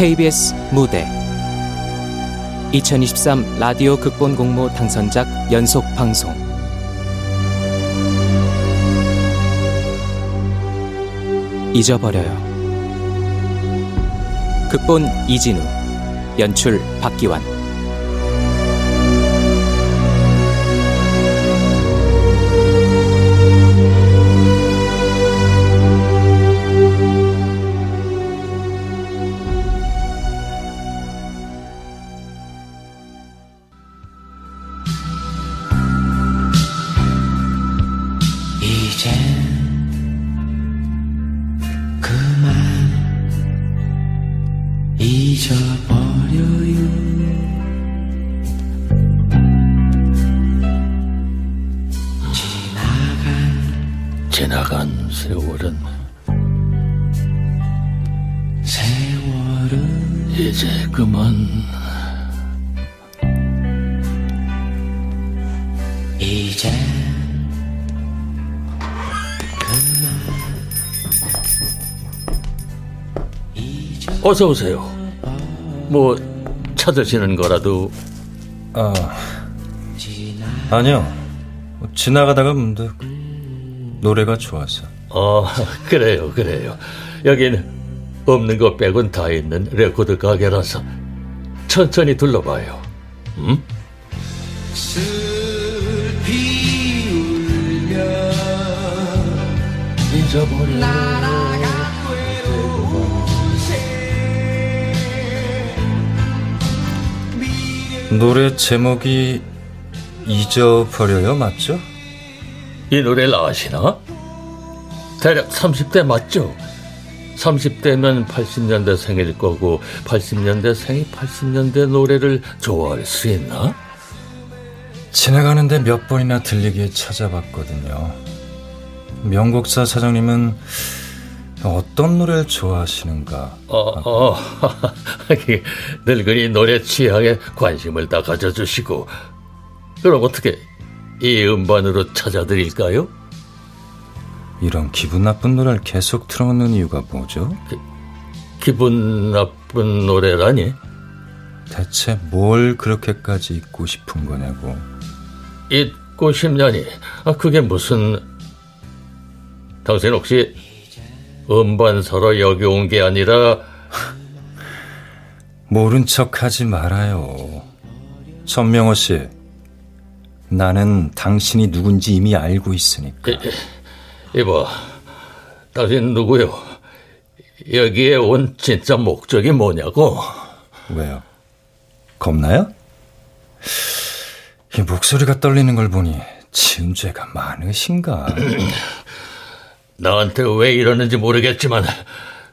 KBS 무대. 2023 라디오 극본 공모 당선작 연속 방송. 잊어버려요. 극본 이진우 연출 박기환 어서 오세요. 뭐 찾으시는 거라도 아, 아니요. 지나가다가 문득 노래가 좋아서. 어 그래요 그래요. 여긴 없는 거 빼곤 다 있는 레코드 가게라서 천천히 둘러봐요. 음? 슬피 울며 잊어버려. 노래 제목이 잊어버려요, 맞죠? 이 노래를 아시나? 대략 30대 맞죠? 30대면 80년대 생일 거고 80년대 생이 80년대 노래를 좋아할 수 있나? 지나가는데 몇 번이나 들리게 찾아봤거든요. 명곡사 사장님은 어떤 노래를 좋아하시는가? 어, 어, 늙은이 노래 취향에 관심을 다 가져주시고 그럼 어떻게 이 음반으로 찾아드릴까요? 이런 기분 나쁜 노래를 계속 틀어놓는 이유가 뭐죠? 기분 나쁜 노래라니? 대체 뭘 그렇게까지 잊고 싶은 거냐고. 잊고 싶냐니? 아, 그게 무슨... 당신 혹시 음반 사러 여기 온 게 아니라 모른 척 하지 말아요. 천명호 씨. 나는 당신이 누군지 이미 알고 있으니까. 이봐, 당신 누구요? 여기에 온 진짜 목적이 뭐냐고? 왜요? 겁나요? 이 목소리가 떨리는 걸 보니 지은 죄가 많으신가? 나한테 왜 이러는지 모르겠지만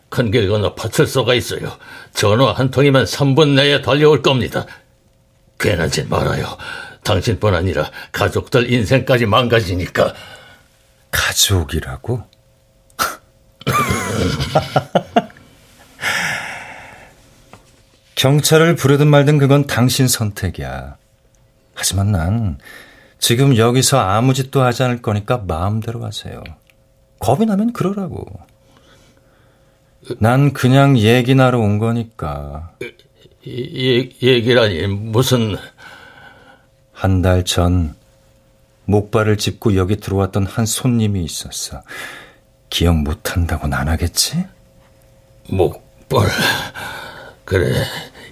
큰길 건너 파출소가 있어요. 전화 한 통이면 3분 내에 달려올 겁니다. 짓 말아요. 당신뿐 아니라 가족들 인생까지 망가지니까. 가족이라고? 경찰을 부르든 말든 그건 당신 선택이야. 하지만 난 지금 여기서 아무 짓도 하지 않을 거니까 마음대로 하세요. 겁이 나면 그러라고. 난 그냥 얘기 나러 온 거니까. 이, 얘기라니 무슨 한 달 전 목발을 짚고 여기 들어왔던 한 손님이 있었어. 기억 못 한다고는 안 하겠지? 목발 그래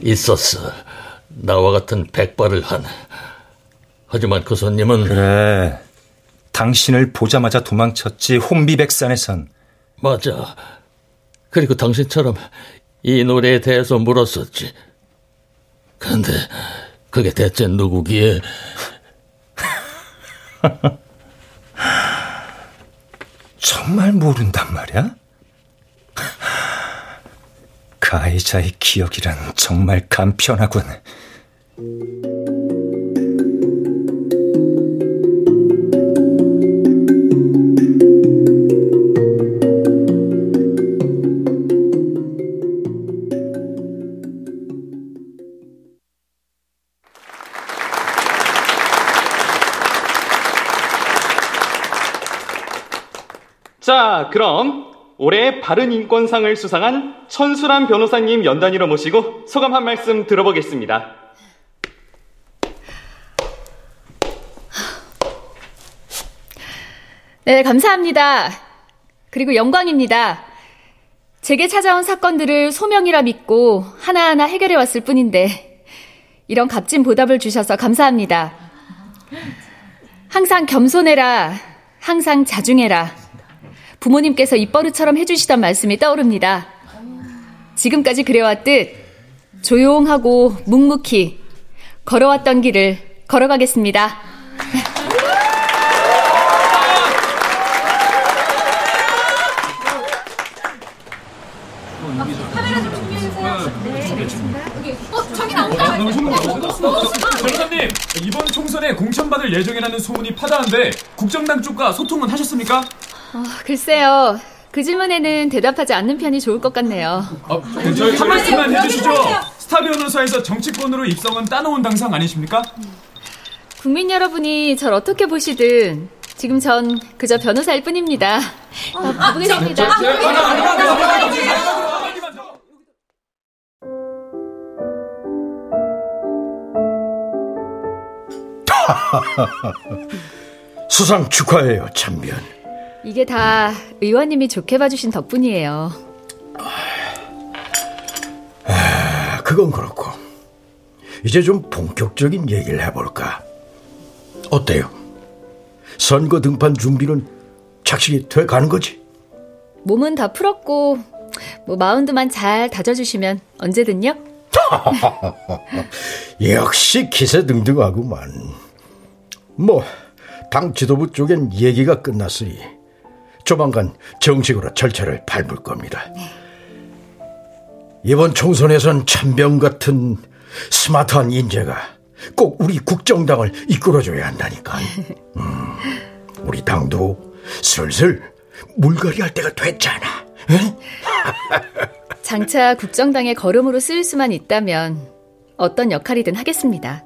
있었어. 나와 같은 백발을 한. 하지만 그 손님은 그래. 당신을 보자마자 도망쳤지 혼비백산에선. 맞아. 그리고 당신처럼 이 노래에 대해서 물었었지. 근데 그게 대체 누구기에? 정말 모른단 말이야? 가해자의 기억이란 정말 간편하군. 자, 그럼 올해 바른 인권상을 수상한 천수란 변호사님 연단위로 모시고 소감 한 말씀 들어보겠습니다. 네, 감사합니다. 그리고 영광입니다. 제게 찾아온 사건들을 소명이라 믿고 하나하나 해결해 왔을 뿐인데, 이런 값진 보답을 주셔서 감사합니다. 항상 겸손해라, 항상 자중해라. 부모님께서 입버릇처럼 해주시던 말씀이 떠오릅니다. 지금까지 그래왔듯 조용하고 묵묵히 걸어왔던 길을 걸어가겠습니다. 이번 총선에 공천받을 예정이라는 소문이 파다한데 국정당 쪽과 소통은 하셨습니까? 어, 글쎄요. 그 질문에는 대답하지 않는 편이 좋을 것 같네요. 어, 저희 한 말씀만 해주시죠. 스타 변호사에서 정치권으로 입성은 따놓은 당상 아니십니까? 국민 여러분이 절 어떻게 보시든 지금 전 그저 변호사일 뿐입니다. 어, 가보겠습니다. 수상 축하해요, 참변. 이게 다 의원님이 좋게 봐주신 덕분이에요. 아, 그건 그렇고 이제 좀 본격적인 얘기를 해볼까? 어때요? 선거 등판 준비는 착실히 돼 가는 거지? 몸은 다 풀었고 뭐 마운드만 잘 다져주시면 언제든요. 역시 기세등등하구만. 뭐, 당 지도부 쪽엔 얘기가 끝났으니 조만간 정식으로 절차를 밟을 겁니다. 이번 총선에선 참병 같은 스마트한 인재가 꼭 우리 국정당을 이끌어줘야 한다니까. 음, 우리 당도 슬슬 물갈이 할 때가 됐잖아. 장차 국정당의 걸음으로 쓰일 수만 있다면 어떤 역할이든 하겠습니다.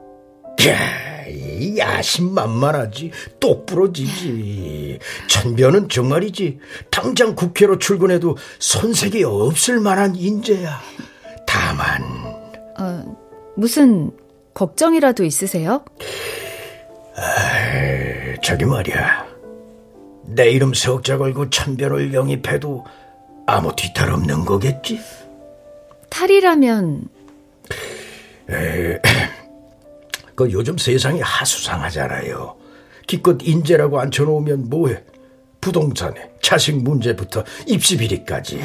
야심만만하지. 똑부러지지. 천변은 정말이지. 당장 국회로 출근해도 손색이 없을 만한 인재야. 다만 어, 무슨 걱정이라도 있으세요? 아, 저기 말이야. 내 이름 석자 걸고 천변을 영입해도 아무 뒤탈 없는 거겠지? 탈이라면 에, 그 요즘 세상이 하수상하잖아요. 기껏 인재라고 앉혀놓으면 뭐해? 부동산에 자식 문제부터 입시 비리까지.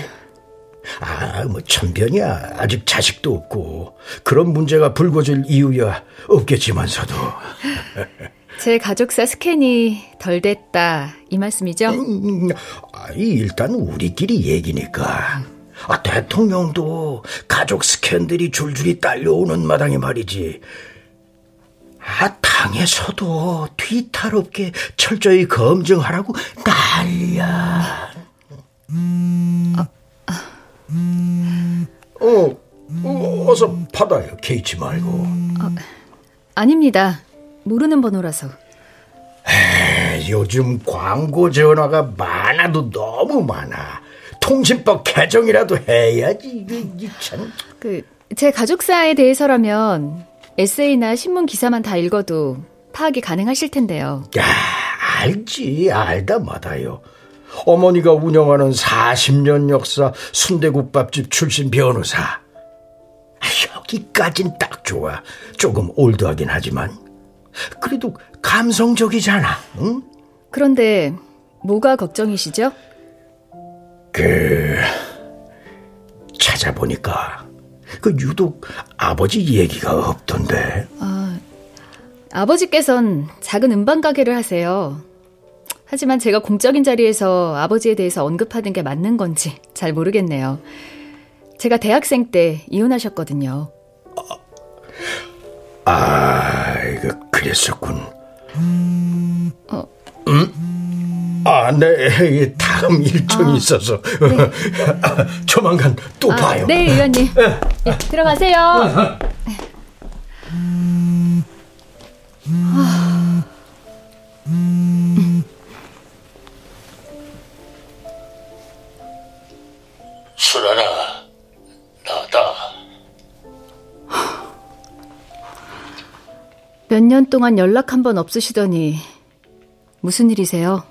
아, 뭐 천변이야. 아직 자식도 없고 그런 문제가 불거질 이유야 없겠지만서도. 제 가족사 스캔이 덜 됐다 이 말씀이죠? 음, 아니, 일단 우리끼리 얘기니까. 아, 대통령도 가족 스캔들이 줄줄이 딸려오는 마당에 말이지. 아, 당에서도 뒤탈 없게 철저히 검증하라고 난리야. 음, 아, 어, 어, 어서 받아요. 개의치 말고. 어, 아닙니다. 모르는 번호라서. 에이, 요즘 광고 전화가 많아도 너무 많아. 통신법 개정이라도 해야지. 이게 참. 그, 제 가족사에 대해서라면 에세이나 신문 기사만 다 읽어도 파악이 가능하실 텐데요. 야, 알지. 알다 마다요. 어머니가 운영하는 40년 역사 순대국밥집 출신 변호사. 여기까진 딱 좋아. 조금 올드하긴 하지만. 그래도 감성적이잖아. 응? 그런데 뭐가 걱정이시죠? 그 찾아보니까 그 유독 아버지 얘기가 없던데. 아, 아버지께선 작은 음반 가게를 하세요. 하지만 제가 공적인 자리에서 아버지에 대해서 언급하는 게 맞는 건지 잘 모르겠네요. 제가 대학생 때 이혼하셨거든요. 아, 아 이거 그랬었군. 어. 음? 아, 네, 다음 일정이 아, 있어서. 네. 조만간 또 아, 봐요. 네, 의원님. 예, 들어가세요. 수란아, 나다. 몇 년 동안 연락 한 번 없으시더니 무슨 일이세요?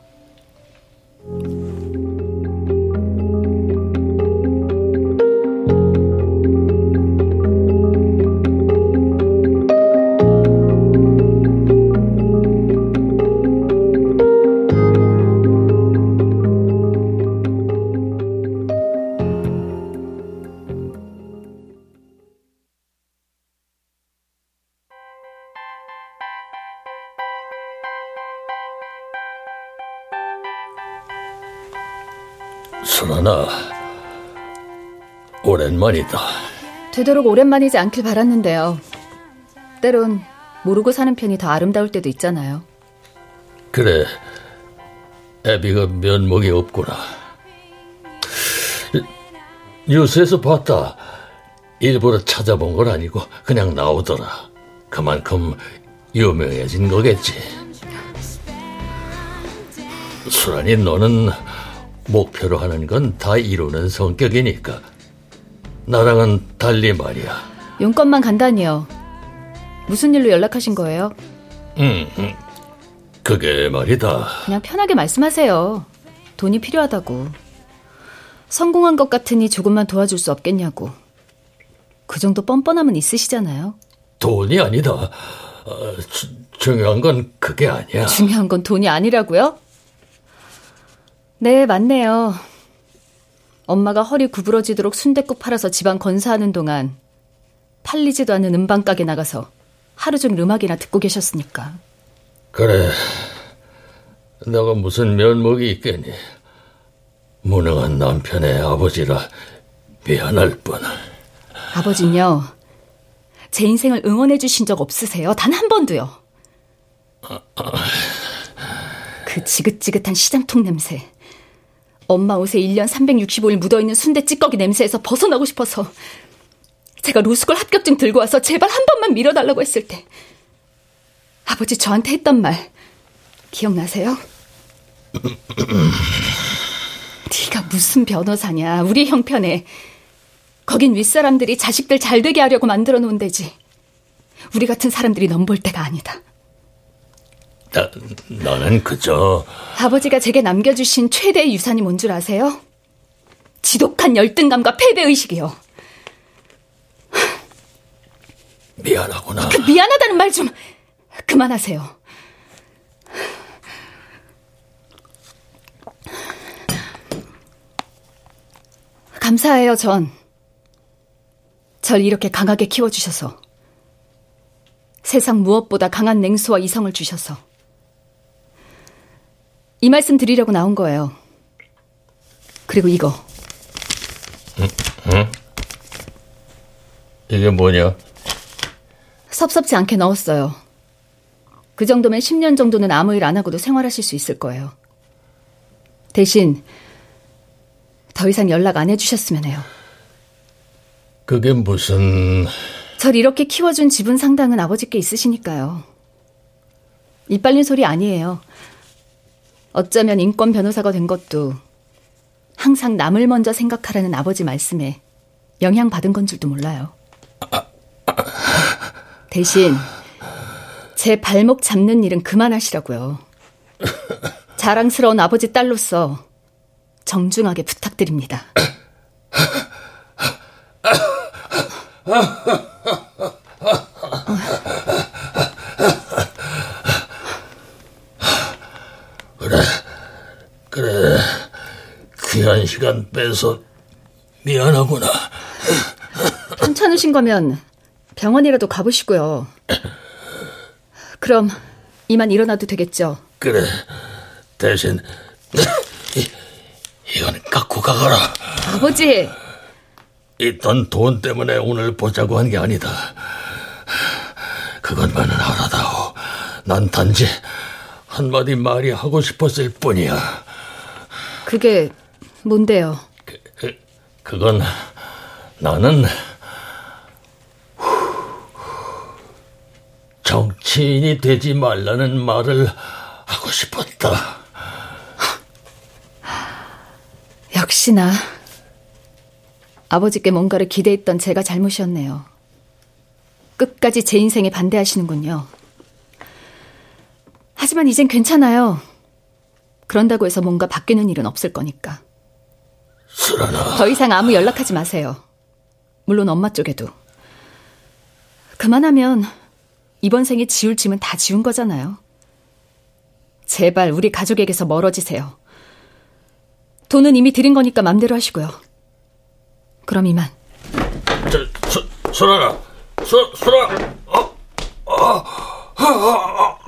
수란아, 오랜만이다. 되도록 오랜만이지 않길 바랐는데요. 때론 모르고 사는 편이 더 아름다울 때도 있잖아요. 그래, 애비가 면목이 없구나. 뉴스에서 봤다. 일부러 찾아본 건 아니고 그냥 나오더라. 그만큼 유명해진 거겠지. 수란이 너는 목표로 하는 건 다 이루는 성격이니까. 나랑은 달리 말이야. 용건만 간단히요. 무슨 일로 연락하신 거예요? 음, 음. 그게 말이다. 그냥 편하게 말씀하세요. 돈이 필요하다고. 성공한 것 같으니 조금만 도와줄 수 없겠냐고. 그 정도 뻔뻔함은 있으시잖아요. 돈이 아니다. 어, 주, 중요한 건 그게 아니야. 중요한 건 돈이 아니라고요? 네, 맞네요. 엄마가 허리 구부러지도록 순댓국 팔아서 집안 건사하는 동안 팔리지도 않는 음반 가게 나가서 하루 종일 음악이나 듣고 계셨으니까. 그래. 내가 무슨 면목이 있겠니? 무능한 남편의 아버지라 미안할 뿐. 아버진요, 제 인생을 응원해 주신 적 없으세요? 단 한 번도요. 그 지긋지긋한 시장통 냄새. 엄마 옷에 1년 365일 묻어있는 순대 찌꺼기 냄새에서 벗어나고 싶어서 제가 로스쿨 합격증 들고 와서 제발 한 번만 밀어달라고 했을 때 아버지 저한테 했던 말 기억나세요? 네가 무슨 변호사냐? 우리 형편에 거긴 윗사람들이 자식들 잘 되게 하려고 만들어 놓은 데지. 우리 같은 사람들이 넘볼 때가 아니다 나, 나는 그저 아버지가 제게 남겨주신 최대의 유산이 뭔 줄 아세요? 지독한 열등감과 패배의식이요. 미안하구나. 그 미안하다는 말 좀 그만하세요. 감사해요, 전. 절 이렇게 강하게 키워주셔서. 세상 무엇보다 강한 냉수와 이성을 주셔서. 이 말씀 드리려고 나온 거예요. 그리고 이거. 응? 응? 이게 뭐냐? 섭섭지 않게 넣었어요. 그 정도면 10년 정도는 아무 일 안 하고도 생활하실 수 있을 거예요. 대신 더 이상 연락 안 해주셨으면 해요. 그게 무슨... 절 이렇게 키워준 지분 상당은 아버지께 있으시니까요. 이빨린 소리 아니에요. 어쩌면 인권 변호사가 된 것도 항상 남을 먼저 생각하라는 아버지 말씀에 영향받은 건 줄도 몰라요. 대신 제 발목 잡는 일은 그만하시라고요. 자랑스러운 아버지 딸로서 정중하게 부탁드립니다. 그래, 그래. 귀한 시간 빼서 미안하구나. 괜찮으신 거면 병원이라도 가보시고요. 그럼 이만 일어나도 되겠죠? 그래. 대신 이, 이건 갖고 가거라. 아버지! 있던 돈 때문에 오늘 보자고 한 게 아니다. 그것만은 알아다오. 난 단지 한마디 말이 하고 싶었을 뿐이야. 그게 뭔데요? 그, 그, 그건 나는 정치인이 되지 말라는 말을 하고 싶었다. 역시나 아버지께 뭔가를 기대했던 제가 잘못이었네요. 끝까지 제 인생에 반대하시는군요. 하지만 이젠 괜찮아요. 그런다고 해서 뭔가 바뀌는 일은 없을 거니까. 수란아. 더 이상 아무 연락하지 마세요. 물론 엄마 쪽에도. 그만하면 이번 생에 지울 짐은 다 지운 거잖아요. 제발 우리 가족에게서 멀어지세요. 돈은 이미 드린 거니까 맘대로 하시고요. 그럼 이만. 저, 수, 수란아. 수, 수란. 어, 어, 어, 어, 어.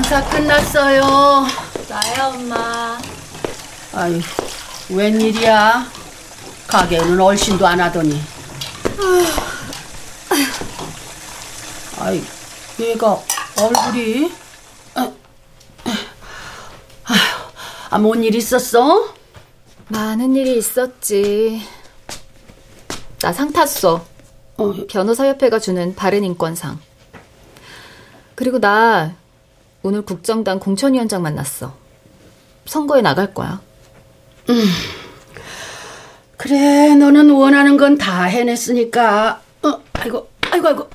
장사 끝났어요. 나야 엄마. 아이, 웬일이야? 가게에는 얼씬도 안 하더니. 아이, 얘가 얼굴이. 아, 뭔 일 있었어? 많은 일이 있었지. 나 상 탔어. 어, 변호사협회가 주는 바른 인권상. 그리고 나 오늘 국정당 공천위원장 만났어. 선거에 나갈 거야. 그래, 너는 원하는 건 다 해냈으니까. 어, 아이고, 아이고, 아이고,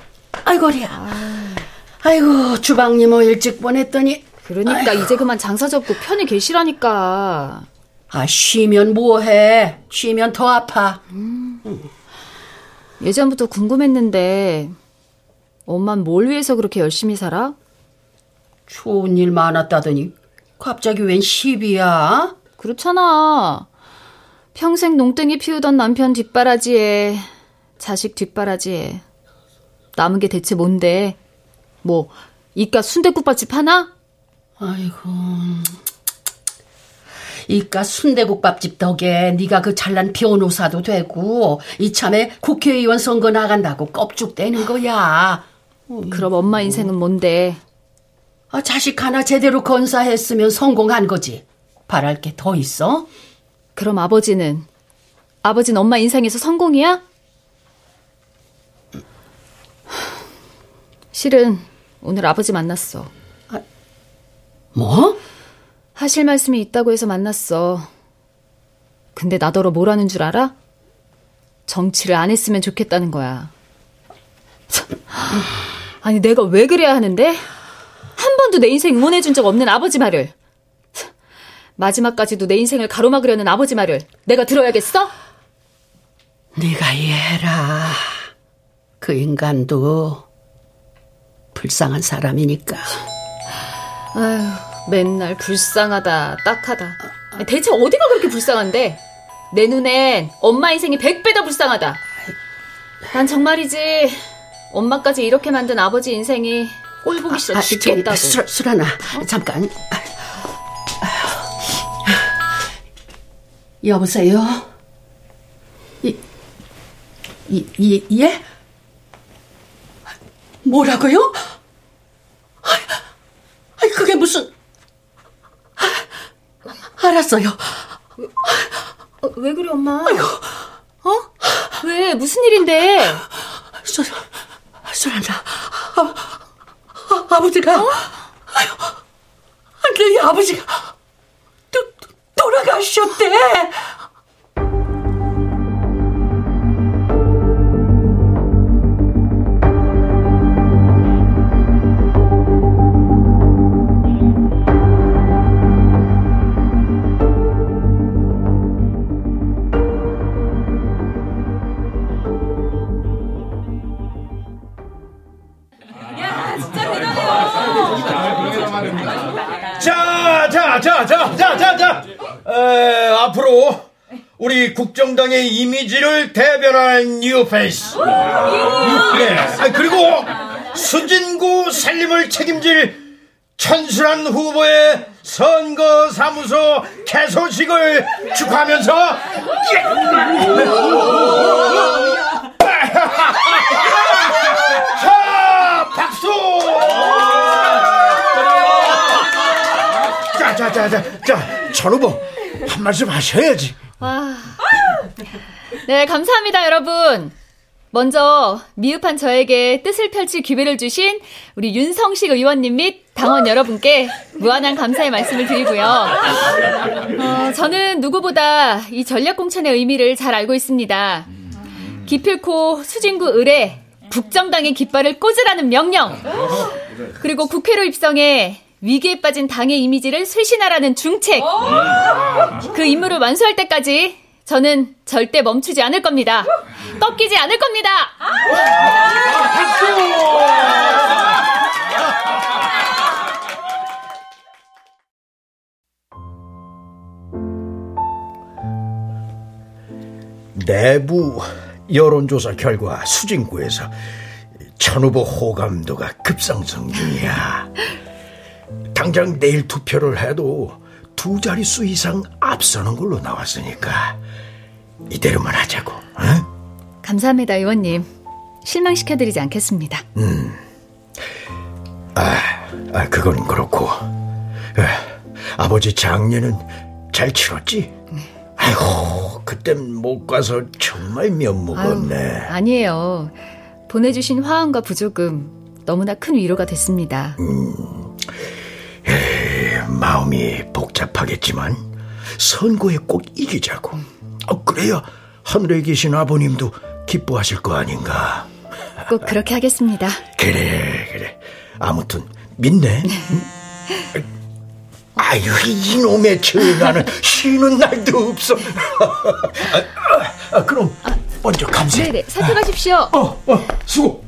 아이고, 허리야. 아이고, 주방님 뭐 일찍 보냈더니. 그러니까 이제 그만 장사 접고 편히 계시라니까. 아, 쉬면 뭐해? 쉬면 더 아파. 예전부터 궁금했는데 엄만 뭘 위해서 그렇게 열심히 살아? 좋은 일 많았다더니 갑자기 웬 시비야? 그렇잖아. 평생 농땡이 피우던 남편 뒷바라지에 자식 뒷바라지에 남은 게 대체 뭔데? 뭐 이깟 순대국밥집 하나? 아이고. 이깟 순대국밥집 덕에 네가 그 잘난 변호사도 되고 이참에 국회의원 선거 나간다고 껍죽대는 거야. 그럼 엄마 인생은 뭔데? 아, 자식 하나 제대로 건사했으면 성공한 거지. 바랄 게 더 있어? 그럼 아버지는 아버지는 엄마 인생에서 성공이야? 실은 오늘 아버지 만났어. 뭐? 하실 말씀이 있다고 해서 만났어. 근데 나더러 뭐라는 줄 알아? 정치를 안 했으면 좋겠다는 거야. 참. 아니, 내가 왜 그래야 하는데? 한 번도 내 인생 응원해준 적 없는 아버지 말을. 참. 마지막까지도 내 인생을 가로막으려는 아버지 말을 내가 들어야겠어? 네가 이해해라. 그 인간도 불쌍한 사람이니까. 아휴, 맨날 불쌍하다, 딱하다. 대체 어디가 그렇게 불쌍한데? 내 눈엔 엄마 인생이 백배 더 불쌍하다. 난 정말이지. 엄마까지 이렇게 만든 아버지 인생이 꼴 보기 싫어 죽겠다고. 술, 술 하나 잠깐. 여보세요. 이, 이, 이, 예? 뭐라고요? 아이, 아이, 그게 무슨? 아, 알았어요. 어, 왜 그래, 엄마? 어? 왜? 무슨 일인데? 술, 술 한다. 아, 아, 아버지가. 아유, 너희 아버지가 도, 돌아가셨대. 앞으로 우리 국정당의 이미지를 대변할 뉴페이스. 아, 네. 그리고 아, 네. 수진구 살림을 책임질 천순한 후보의 선거사무소 개소식을 축하하면서 예! 자 박수! 자자자자자 전 후보. 한 말씀 하셔야지. 와. 네, 감사합니다, 여러분. 먼저 미흡한 저에게 뜻을 펼칠 기회를 주신 우리 윤성식 의원님 및 당원 여러분께 무한한 감사의 말씀을 드리고요. 어, 저는 누구보다 이 전략공천의 의미를 잘 알고 있습니다. 기필코 수진구 의뢰 국정당의 깃발을 꽂으라는 명령 그리고 국회로 입성해 위기에 빠진 당의 이미지를 쇄신하라는 중책 그 임무를 완수할 때까지 저는 절대 멈추지 않을 겁니다. 꺾이지 않을 겁니다. 내부 여론조사 결과 수진구에서 천 후보 호감도가 급상승 중이야. 당장 내일 투표를 해도 두 자릿수 이상 앞서는 걸로 나왔으니까 이대로만 하자고. 어? 감사합니다, 의원님. 실망시켜드리지 않겠습니다. 음. 아, 아 그건 그렇고. 아, 아버지 장례는 잘 치렀지? 아이고, 그땐 못 가서 정말 면목 없네. 아유, 아니에요. 보내주신 화환과 부조금 너무나 큰 위로가 됐습니다. 음, 마음이 복잡하겠지만 선거에 꼭 이기자고. 어, 그래야 하늘에 계신 아버님도 기뻐하실 거 아닌가. 꼭 그렇게 하겠습니다. 그래, 그래. 아무튼 믿네. 아유, 이놈의 전화는 쉬는 날도 없어. 아, 아, 그럼 먼저 감세. 네네, 살펴가십시오. 어, 어, 수고.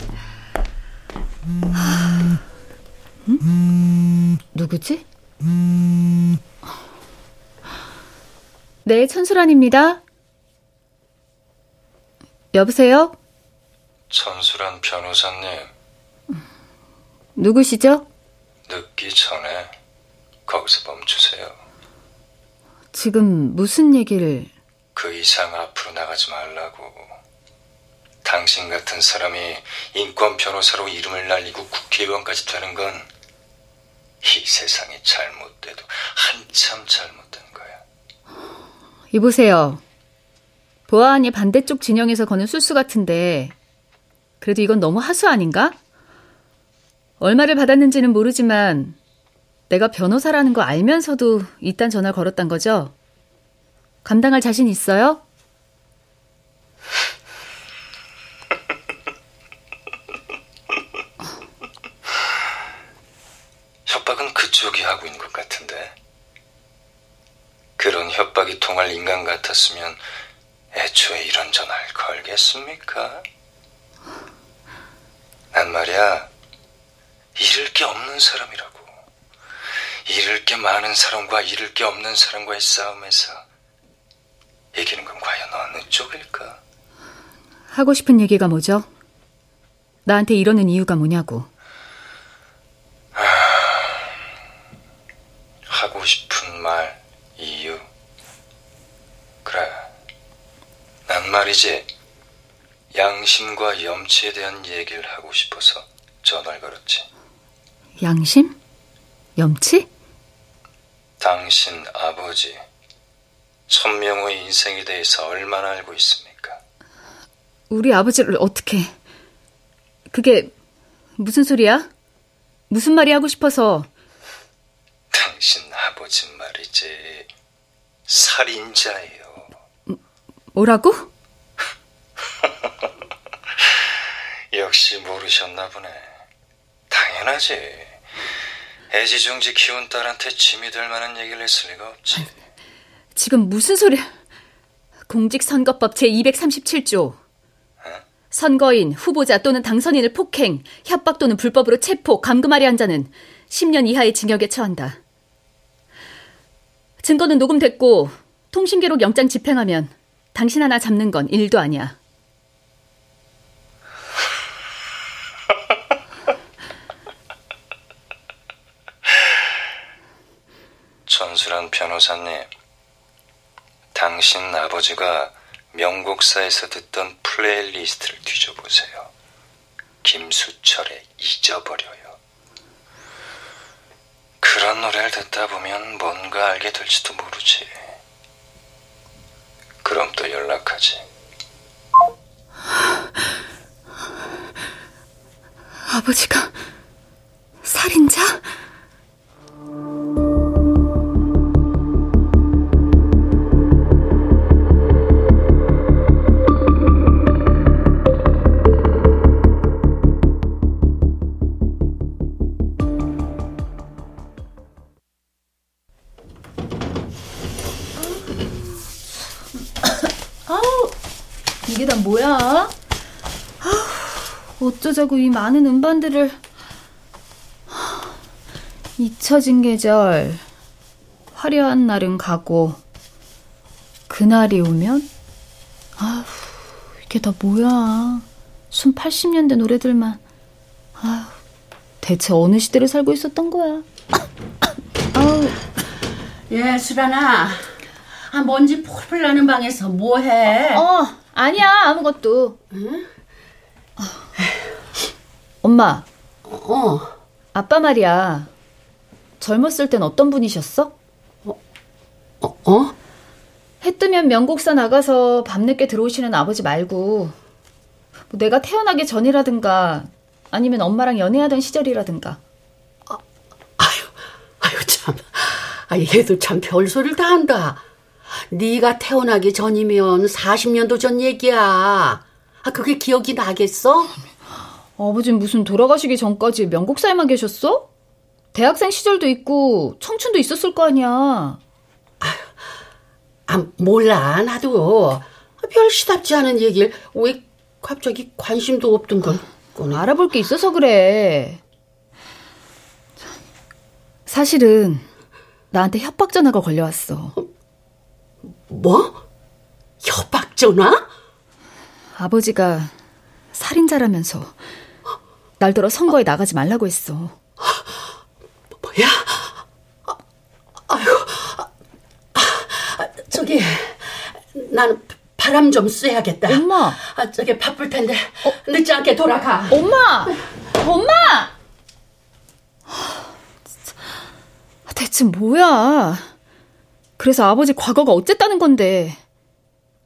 음? 누구지? 네, 천수란입니다. 여보세요? 천수란 변호사님. 누구시죠? 늦기 전에 거기서 멈추세요. 지금 무슨 얘기를... 그 이상 앞으로 나가지 말라고. 당신 같은 사람이 인권 변호사로 이름을 날리고 국회의원까지 되는 건 이 세상이 잘못돼도 한참 잘못된 거야. 이보세요. 보아하니 반대쪽 진영에서 거는 술수 같은데 그래도 이건 너무 하수 아닌가? 얼마를 받았는지는 모르지만 내가 변호사라는 거 알면서도 이딴 전화를 걸었단 거죠? 감당할 자신 있어요? 협박은 그쪽이 하고 있는 것 같은데. 그런 협박이 통할 인간 같았으면 애초에 이런 전화를 걸겠습니까? 난 말이야, 잃을 게 없는 사람이라고. 잃을 게 많은 사람과 잃을 게 없는 사람과의 싸움에서 이기는 건 과연 어느 쪽일까? 하고 싶은 얘기가 뭐죠? 나한테 이러는 이유가 뭐냐고. 하고 싶은 말, 이유. 그래. 난 말이지. 양심과 염치에 대한 얘기를 하고 싶어서 전화를 걸었지. 양심? 염치? 당신 아버지, 천명호의 인생에 대해서 얼마나 알고 있습니까? 우리 아버지를 어떻게... 그게 무슨 소리야? 무슨 말이 하고 싶어서... 당신 아버지 말이지. 살인자예요. 뭐라고? 역시 모르셨나 보네. 당연하지. 애지중지 키운 딸한테 짐이 될 만한 얘기를 했을 리가 없지. 지금 무슨 소리야? 공직선거법 제237조. 선거인, 후보자 또는 당선인을 폭행, 협박 또는 불법으로 체포, 감금하려 한 자는 10년 이하의 징역에 처한다. 증거는 녹음됐고 통신기록 영장 집행하면 당신 하나 잡는 건 일도 아니야. 전수란 변호사님, 당신 아버지가 명곡사에서 듣던 playlist를 뒤져보세요. 김수철의 잊어버려요. 그 그런 노래를 듣다 보면 뭔가 알게 될지도 모르지. 그럼 또 연락하지. 아버지가 살인자? 어쩌자고 이 많은 음반들을. 잊혀진 계절. 화려한 날은 가고. 그날이 오면? 아휴 이게 다 뭐야? 순 80년대 노래들만. 아휴 대체 어느 시대를 살고 있었던 거야? 아우. 예, 수란아. 아, 먼지 폴폴 나는 방에서 뭐해? 어 아니야 아무것도. 응? 엄마 어. 아빠 말이야 젊었을 땐 어떤 분이셨어? 어? 어? 해 뜨면 명곡사 나가서 밤늦게 들어오시는 아버지 말고 뭐 내가 태어나기 전이라든가 아니면 엄마랑 연애하던 시절이라든가 아유 참. 아 얘도 참 별소리를 다 한다. 네가 태어나기 전이면 40년도 전 얘기야. 아 그게 기억이 나겠어? 아버진 무슨 돌아가시기 전까지 명곡사에만 계셨어? 대학생 시절도 있고 청춘도 있었을 거 아니야. 아 몰라 나도 별 시답지 않은 얘기를 왜 갑자기 관심도 없던 걸 꺼내. 알아볼 게 있어서 그래. 사실은 나한테 협박 전화가 걸려왔어. 뭐? 협박 전화? 아버지가 살인자라면서 날 들어 선거에 나가지 말라고 했어. 뭐야? 아, 아유, 아, 저기 나는 바람 좀 쐬야겠다. 엄마. 아, 저기 바쁠 텐데 늦지 않게 돌아가. 엄마, 엄마. 대체 뭐야? 그래서 아버지 과거가 어쨌다는 건데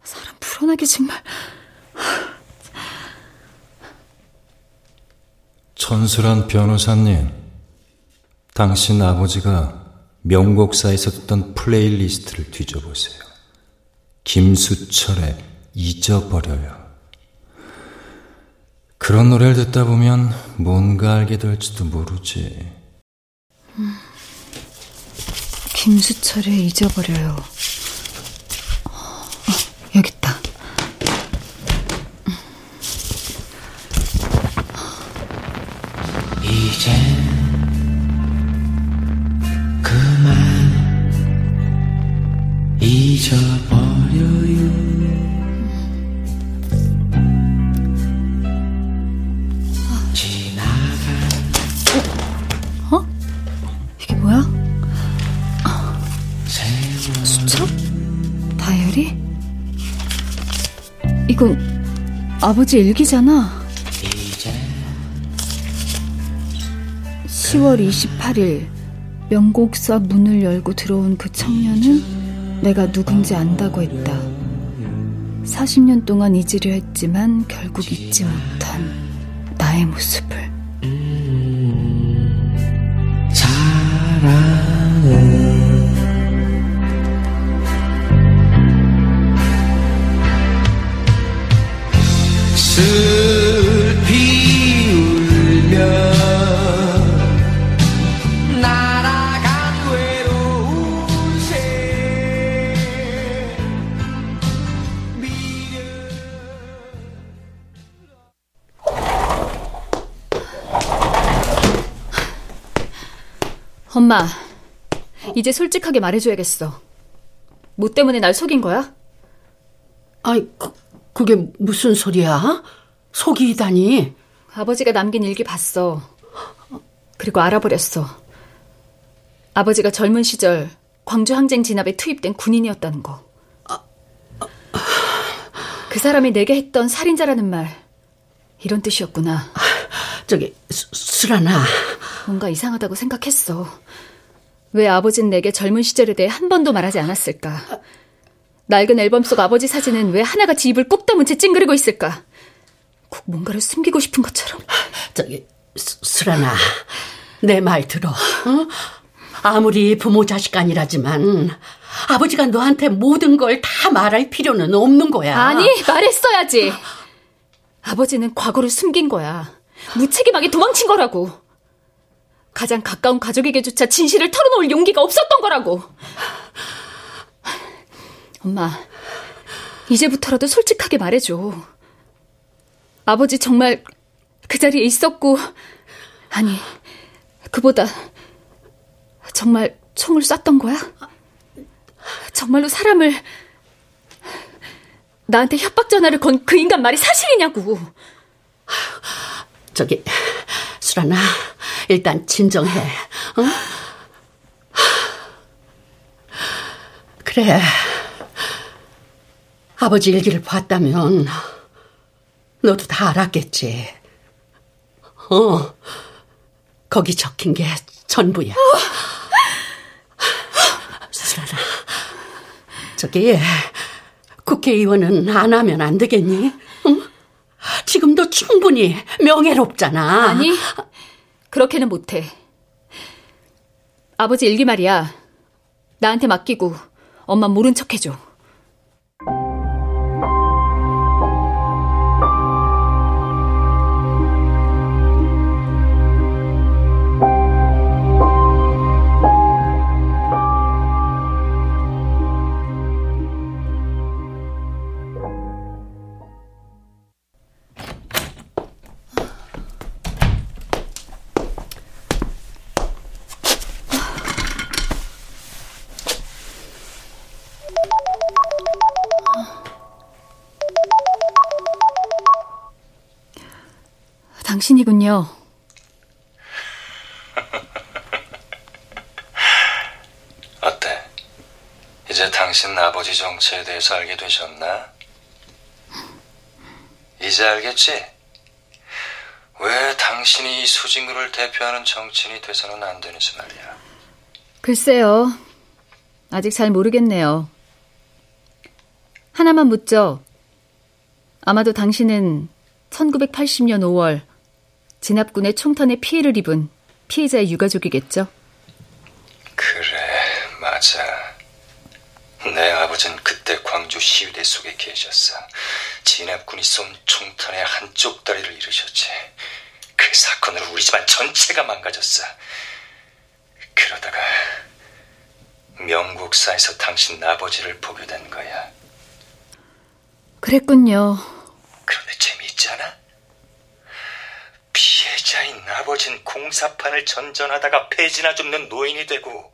사람 불안하게 정말. 천수란 변호사님, 당신 아버지가 명곡사에서 듣던 playlist를 뒤져보세요. 김수철의 잊어버려요. 그런 노래를 듣다 보면 뭔가 알게 될지도 모르지. 음, 김수철의 잊어버려요. 어, 여기 있다. 아버지 일기잖아. 10월 28일 명곡사 문을 열고 들어온 그 청년은 내가 누군지 안다고 했다. 40년 동안 잊으려 했지만 결국 잊지 못한 나의 모습 엄마, 이제 솔직하게 말해줘야겠어. 뭐 때문에 날 속인 거야? 아이, 그, 그게 무슨 소리야? 속이다니. 아버지가 남긴 일기 봤어. 그리고 알아버렸어. 아버지가 젊은 시절 광주 항쟁 진압에 투입된 군인이었다는 거. 그 사람이 내게 했던 살인자라는 말 이런 뜻이었구나. 저기 수, 수란아. 뭔가 이상하다고 생각했어. 왜 아버진 내게 젊은 시절에 대해 한 번도 말하지 않았을까? 낡은 앨범 속 아버지 사진은 왜 하나같이 입을 꾹 다문 채 찡그리고 있을까? 꼭 뭔가를 숨기고 싶은 것처럼. 저기, 수, 수란아, 내 말 들어. 어? 아무리 부모 자식 아니라지만 아버지가 너한테 모든 걸 다 말할 필요는 없는 거야. 아니, 말했어야지. 아버지는 과거를 숨긴 거야. 무책임하게 도망친 거라고. 가장 가까운 가족에게조차 진실을 털어놓을 용기가 없었던 거라고. 엄마, 이제부터라도 솔직하게 말해줘. 아버지 정말 그 자리에 있었고, 아니, 그보다 정말 총을 쐈던 거야? 정말로 사람을 나한테 협박 전화를 건 그 인간 말이 사실이냐고. 저기 수란아, 일단 진정해. 어? 그래. 아버지 일기를 봤다면 너도 다 알았겠지. 어. 거기 적힌 게 전부야. 수란아. 저기 국회의원은 안 하면 안 되겠니? 응? 지금도 충분히 명예롭잖아. 아니, 그렇게는 못해. 아버지 일기 말이야. 나한테 맡기고 엄마 모른 척 해줘. 당신이군요. 어때? 이제 당신 아버지 정체에 대해서 알게 되셨나? 이제 알겠지? 왜 당신이 이 수진구를 대표하는 정치인이 돼서는 안 되는지 말이야. 글쎄요. 아직 잘 모르겠네요. 하나만 묻죠. 아마도 당신은 1980년 5월 진압군의 총탄에 피해를 입은 피해자의 유가족이겠죠? 그래, 맞아. 내 아버진 그때 광주 시위대 속에 계셨어. 진압군이 쏜 총탄의 한쪽 다리를 잃으셨지. 그 사건으로 우리 집안 전체가 망가졌어. 그러다가 명국사에서 당신 아버지를 보게 된 거야. 그랬군요. 그런데 재미있지 않아? 피해자인 아버진 공사판을 전전하다가 폐지나 줍는 노인이 되고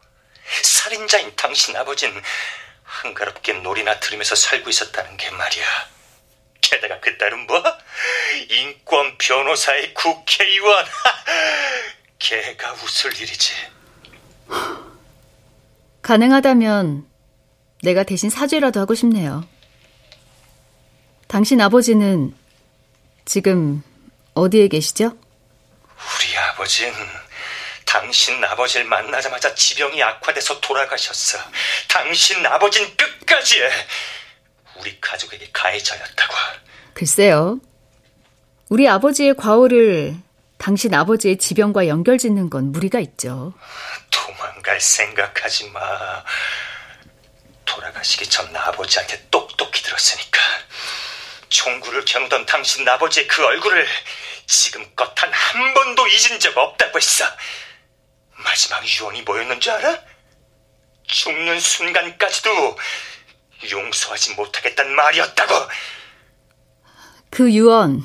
살인자인 당신 아버진 한가롭게 놀이나 들으면서 살고 있었다는 게 말이야. 게다가 그 딸은 뭐? 인권 변호사의 국회의원. 걔가 웃을 일이지. 가능하다면 내가 대신 사죄라도 하고 싶네요. 당신 아버지는 지금 어디에 계시죠? 우리 아버진 당신 아버지를 만나자마자 지병이 악화돼서 돌아가셨어. 당신 아버진 끝까지 우리 가족에게 가해자였다고. 글쎄요. 우리 아버지의 과오를 당신 아버지의 지병과 연결짓는 건 무리가 있죠. 도망갈 생각하지 마. 돌아가시기 전 아버지한테 똑똑히 들었으니까. 총구를 겨누던 당신 아버지의 그 얼굴을 지금껏 단 한 번도 잊은 적 없다고 했어. 마지막 유언이 뭐였는 줄 알아? 죽는 순간까지도 용서하지 못하겠단 말이었다고. 그 유언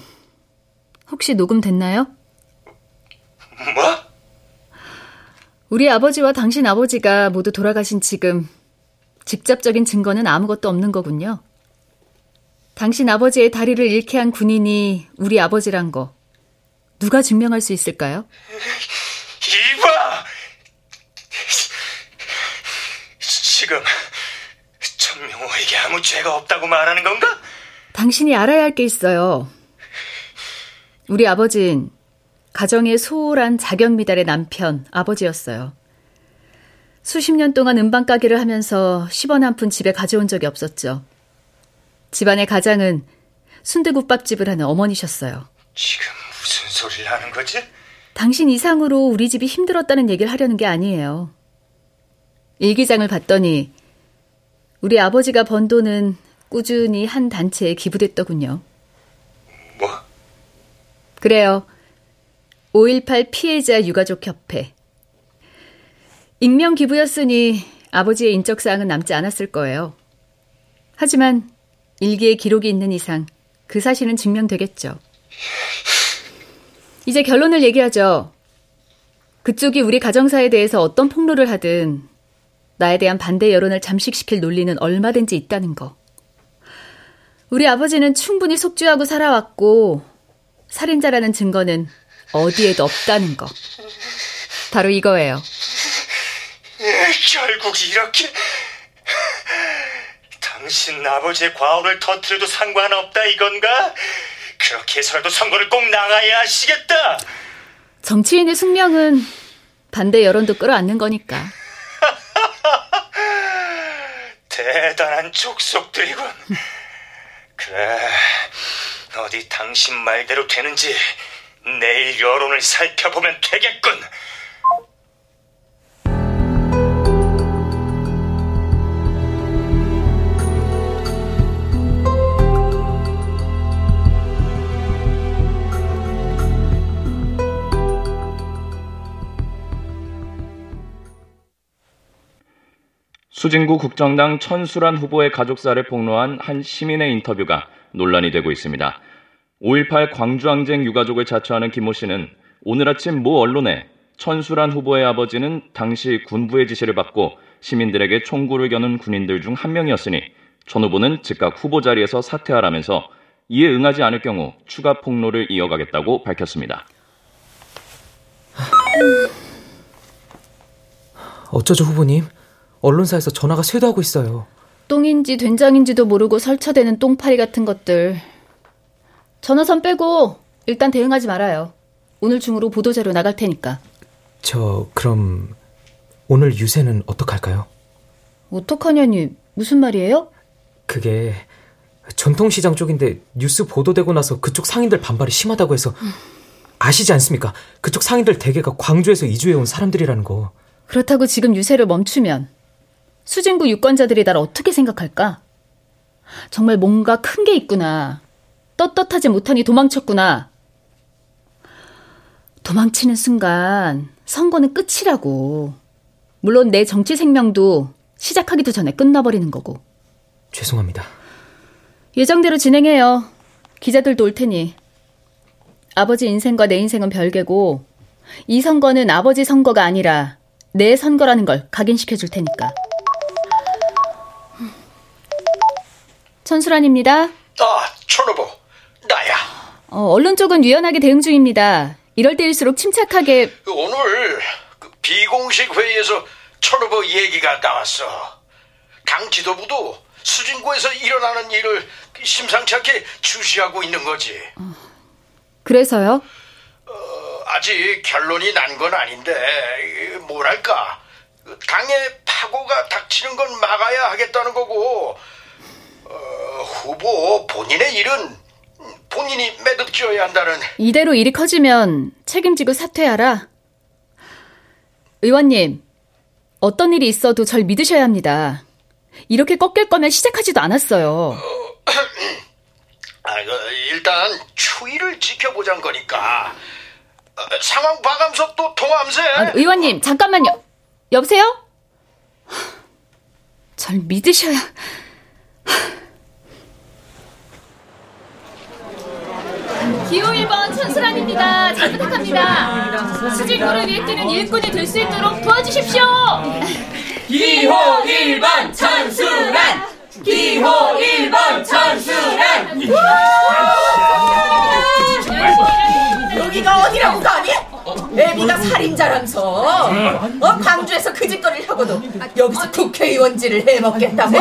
혹시 녹음됐나요? 뭐? 우리 아버지와 당신 아버지가 모두 돌아가신 지금 직접적인 증거는 아무것도 없는 거군요. 당신 아버지의 다리를 잃게 한 군인이 우리 아버지란 거 누가 증명할 수 있을까요? 이봐! 지금 천명호에게 아무 죄가 없다고 말하는 건가? 당신이 알아야 할 게 있어요. 우리 아버진 가정의 소홀한 자격 미달의 남편, 아버지였어요. 수십 년 동안 음반 가게를 하면서 10원 한 푼 집에 가져온 적이 없었죠. 집안의 가장은 순대국밥집을 하는 어머니셨어요. 지금 무슨 소리를 하는 거지? 당신 이상으로 우리 집이 힘들었다는 얘기를 하려는 게 아니에요. 일기장을 봤더니 우리 아버지가 번 돈은 꾸준히 한 단체에 기부됐더군요. 뭐? 그래요. 5.18 피해자 유가족 협회. 익명 기부였으니 아버지의 인적 사항은 남지 않았을 거예요. 하지만 일기에 기록이 있는 이상 그 사실은 증명되겠죠. 이제 결론을 얘기하죠. 그쪽이 우리 가정사에 대해서 어떤 폭로를 하든 나에 대한 반대 여론을 잠식시킬 논리는 얼마든지 있다는 거. 우리 아버지는 충분히 속죄하고 살아왔고 살인자라는 증거는 어디에도 없다는 거. 바로 이거예요. 예, 결국 이렇게 당신 아버지의 과오를 터트려도 상관없다 이건가? 그렇게 해서라도 선거를 꼭 나가야 하시겠다. 정치인의 숙명은 반대 여론도 끌어안는 거니까. 대단한 족속들이군. 그래, 어디 당신 말대로 되는지 내일 여론을 살펴보면 되겠군. 수진구 국정당 천수란 후보의 가족사를 폭로한 한 시민의 인터뷰가 논란이 되고 있습니다. 5.18 광주항쟁 유가족을 자처하는 김모 씨는 오늘 아침 모 언론에 천수란 후보의 아버지는 당시 군부의 지시를 받고 시민들에게 총구를 겨눈 군인들 중 한 명이었으니 천 후보는 즉각 후보 자리에서 사퇴하라면서 이에 응하지 않을 경우 추가 폭로를 이어가겠다고 밝혔습니다. 어쩌죠, 후보님? 언론사에서 전화가 쇄도하고 있어요. 똥인지 된장인지도 모르고 설쳐대는 똥파리 같은 것들. 전화선 빼고 일단 대응하지 말아요. 오늘 중으로 보도자료 나갈 테니까. 저 그럼 오늘 유세는 어떡할까요? 어떡하냐니 무슨 말이에요? 그게 전통시장 쪽인데 뉴스 보도되고 나서 그쪽 상인들 반발이 심하다고 해서 아시지 않습니까? 그쪽 상인들 대개가 광주에서 이주해온 사람들이라는 거. 그렇다고 지금 유세를 멈추면 수진구 유권자들이 날 어떻게 생각할까? 정말 뭔가 큰 게 있구나. 떳떳하지 못하니 도망쳤구나. 도망치는 순간 선거는 끝이라고. 물론 내 정치 생명도 시작하기도 전에 끝나버리는 거고. 죄송합니다. 예정대로 진행해요. 기자들도 올 테니. 아버지 인생과 내 인생은 별개고, 이 선거는 아버지 선거가 아니라 내 선거라는 걸 각인시켜 줄 테니까. 천수란입니다. 아, 천후보, 나야. 어, 언론 쪽은 유연하게 대응 중입니다. 이럴 때일수록 침착하게 오늘 그 비공식 회의에서 천후보 얘기가 나왔어. 당 지도부도 수진구에서 일어나는 일을 심상치 않게 주시하고 있는 거지. 그래서요? 어, 아직 결론이 난 건 아닌데 뭐랄까 당의 파고가 닥치는 건 막아야 하겠다는 거고 어, 후보 본인의 일은 본인이 매듭지어야 한다는 이대로 일이 커지면 책임지고 사퇴하라. 의원님, 어떤 일이 있어도 절 믿으셔야 합니다. 이렇게 꺾일 거면 시작하지도 않았어요. 아, 그, 일단 추이를 지켜보자는 거니까 어, 상황 봐가면서 또 통화하면서 해. 아, 의원님, 잠깐만요. 여보세요? 절 믿으셔야. 기호 1번 천수란입니다. 잘 부탁합니다. 수진구를 위해 뛰는 일꾼이 될 수 있도록 도와주십시오. 기호 1번 천수란 기호 1번 천수란 여기가 어디라고 가니? 애비가 살인자라면서 어? 광주에서 그 짓거리를 하고도 여기서 국회의원직을 해먹겠다고?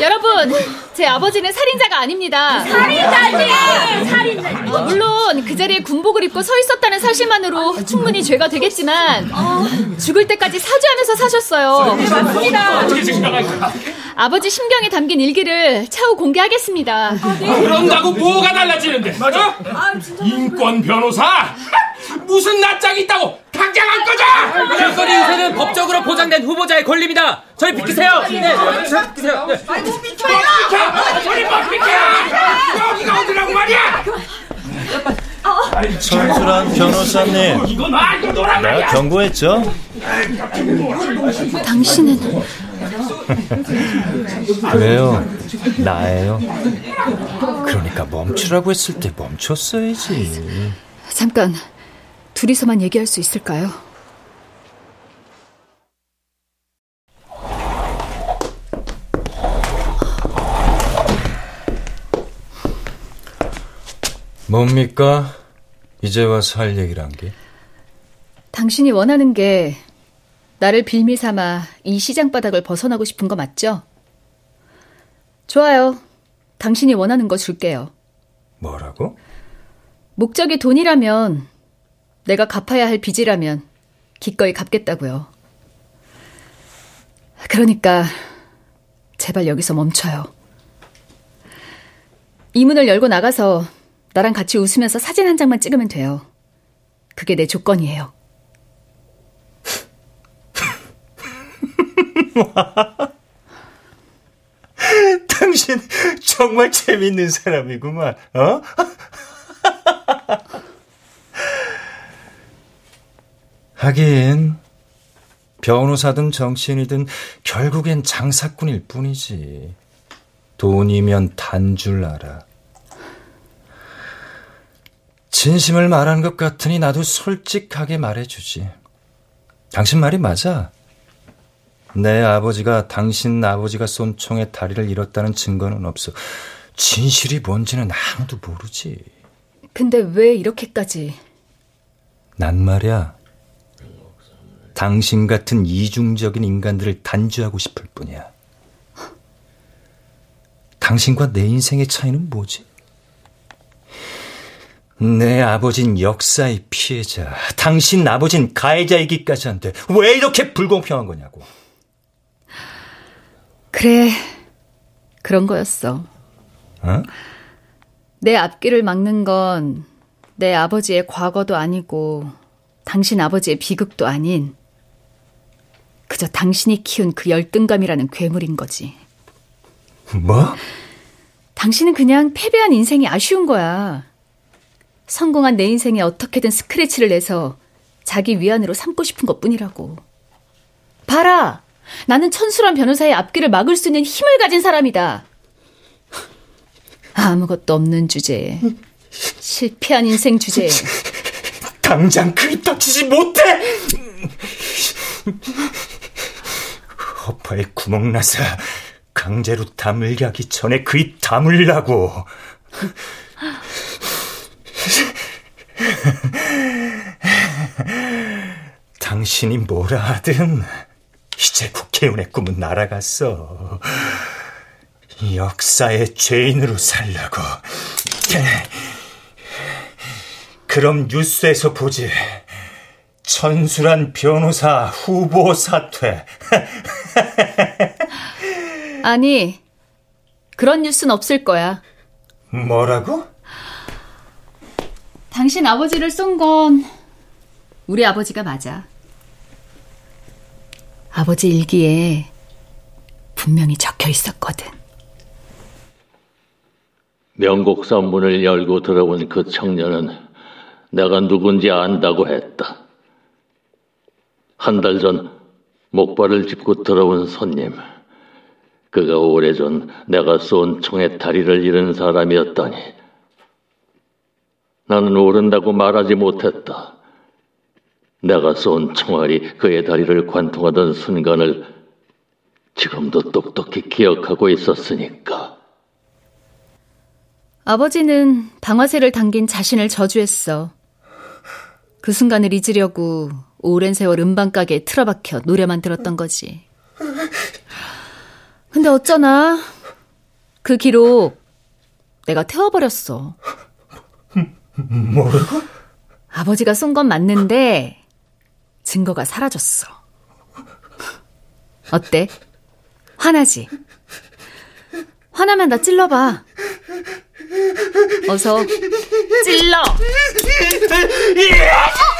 여러분, 제 아버지는 살인자가 아닙니다. 살인자지! 살인자. 어, 물론 그 자리에 군복을 입고 서 있었다는 사실만으로 충분히 죄가 되겠지만 어, 죽을 때까지 사죄하면서 사셨어요. 맞습니다. 아버지 심경에 담긴 일기를 차후 공개하겠습니다. 그런다고 뭐가 달라지는데? 맞아? 인권 변호사? 무슨 낯짝이 있다고 당장 안 꺼져! 길거리 인쇄는 법적으로 보장된 후보자의 권리입니다. 저희 비키세요. 네, 저희 비키세요. 네. 아이고 비켜요! 비켜! 저리 못 비켜! 여기가 어디라고 말이야! 천수란 변호사님, 이거 노란 내가 말이야! 경고했죠? 당신은 왜요? 나예요. 그러니까 멈추라고 했을 때 멈췄어야지. 잠깐 둘이서만 얘기할 수 있을까요? 뭡니까? 이제 와서 할 얘기란 게? 당신이 원하는 게 나를 빌미 삼아 이 시장 바닥을 벗어나고 싶은 거 맞죠? 좋아요. 당신이 원하는 거 줄게요. 뭐라고? 목적이 돈이라면 내가 갚아야 할 빚이라면 기꺼이 갚겠다고요. 그러니까 제발 여기서 멈춰요. 이 문을 열고 나가서 나랑 같이 웃으면서 사진 한 장만 찍으면 돼요. 그게 내 조건이에요. 당신 정말 재밌는 사람이구만, 어? 하긴, 변호사든 정치인이든 결국엔 장사꾼일 뿐이지. 돈이면 단 줄 알아. 진심을 말한 것 같으니 나도 솔직하게 말해주지. 당신 말이 맞아. 내 아버지가 당신 아버지가 쏜 총에 다리를 잃었다는 증거는 없어. 진실이 뭔지는 아무도 모르지. 근데 왜 이렇게까지? 난 말이야. 당신 같은 이중적인 인간들을 단죄하고 싶을 뿐이야. 당신과 내 인생의 차이는 뭐지? 내 아버진 역사의 피해자, 당신 아버진 가해자이기까지 한데 왜 이렇게 불공평한 거냐고. 그래, 그런 거였어. 어? 내 앞길을 막는 건 내 아버지의 과거도 아니고 당신 아버지의 비극도 아닌 그저 당신이 키운 그 열등감이라는 괴물인 거지. 뭐? 당신은 그냥 패배한 인생이 아쉬운 거야. 성공한 내 인생에 어떻게든 스크래치를 내서 자기 위안으로 삼고 싶은 것 뿐이라고. 봐라! 나는 천수란 변호사의 앞길을 막을 수 있는 힘을 가진 사람이다. 아무것도 없는 주제에. 실패한 인생 주제에. 당장 글 닥치지 못해! 허파에 구멍 나서 강제로 담을 가기 전에 그 입 다물라고. 당신이 뭐라 하든 이제 국회의원의 꿈은 날아갔어. 역사의 죄인으로 살라고. 그럼 뉴스에서 보지. 천수란 변호사 후보 사퇴. 아니, 그런 뉴스는 없을 거야. 뭐라고? 당신 아버지를 쏜 건 우리 아버지가 맞아. 아버지 일기에 분명히 적혀 있었거든. 명곡사 문을 열고 들어온 그 청년은 내가 누군지 안다고 했다. 한 달 전 목발을 짚고 들어온 손님. 그가 오래전 내가 쏜 총에 다리를 잃은 사람이었다니. 나는 모른다고 말하지 못했다. 내가 쏜 총알이 그의 다리를 관통하던 순간을 지금도 똑똑히 기억하고 있었으니까. 아버지는 방아쇠를 당긴 자신을 저주했어. 그 순간을 잊으려고 오랜 세월 음반 가게에 틀어박혀 노래만 들었던 거지. 근데 어쩌나 그 기록 내가 태워버렸어. 뭐라고? 아버지가 쏜 건 맞는데 증거가 사라졌어. 어때? 화나지? 화나면 나 찔러봐. 어서 찔러.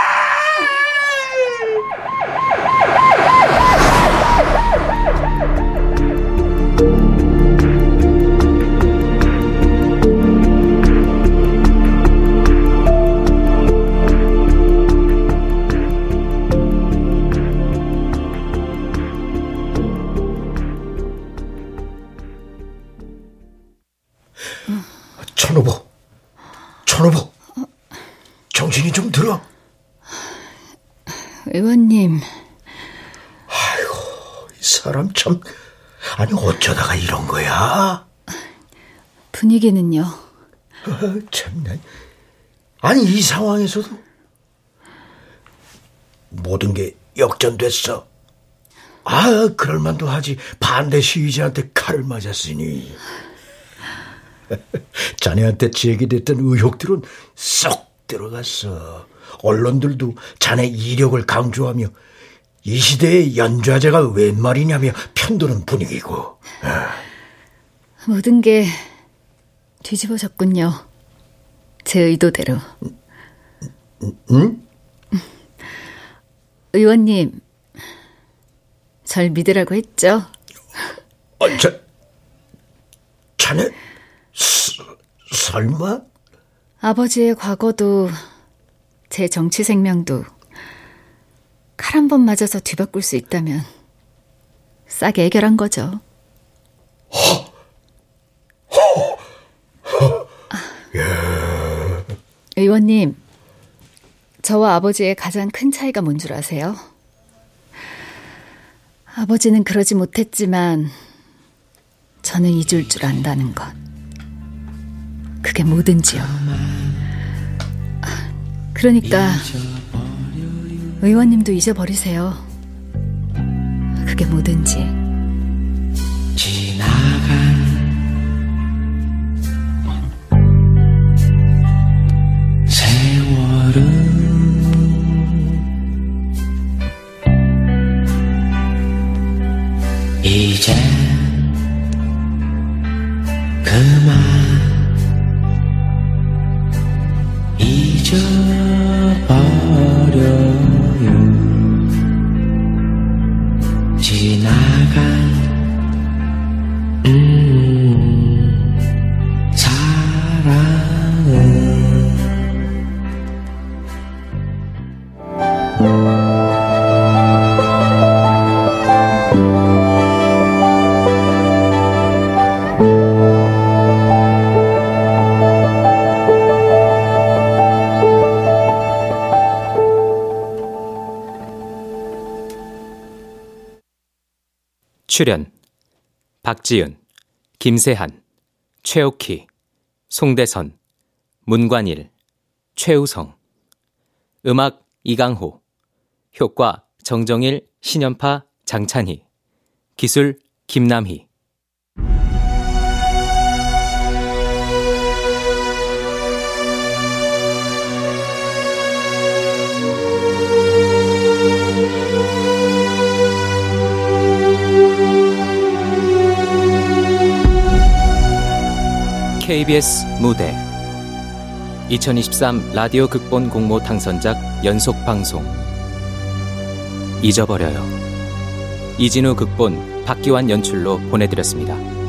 천호보, 천호보, 정신이 좀 들어. 의원님. 아이고, 이 사람 참, 아니 어쩌다가 이런 거야? 분위기는요? 어, 참나. 아니 이 상황에서도 모든 게 역전됐어. 아, 그럴만도 하지. 반대 시위자한테 칼을 맞았으니. 자네한테 제기됐던 의혹들은 쏙 들어갔어. 언론들도 자네 이력을 강조하며 이 시대의 연좌제가 웬 말이냐며 편드는 분위기고. 모든 게 뒤집어졌군요. 제 의도대로. 응? 의원님, 절 믿으라고 했죠? 어, 자, 자네, 스, 설마? 아버지의 과거도 제 정치 생명도 칼 한 번 맞아서 뒤바꿀 수 있다면 싸게 해결한 거죠. 의원님, 저와 아버지의 가장 큰 차이가 뭔 줄 아세요? 아버지는 그러지 못했지만 저는 잊을 줄 안다는 것. 그게 뭐든지요. 그러니까 의원님도 잊어버리세요. 그게 뭐든지. 지나간 세월은 이제 그만 잊어버려 출연 박지윤, 김세한, 최옥희, 송대선, 문관일, 최우성. 음악 이강호. 효과 정정일, 신연파, 장찬희. 기술 김남희 KBS 무대 2023 라디오 극본 공모 당선작 연속 방송 잊어버려요. 이진우 극본 박기환 연출로 보내드렸습니다.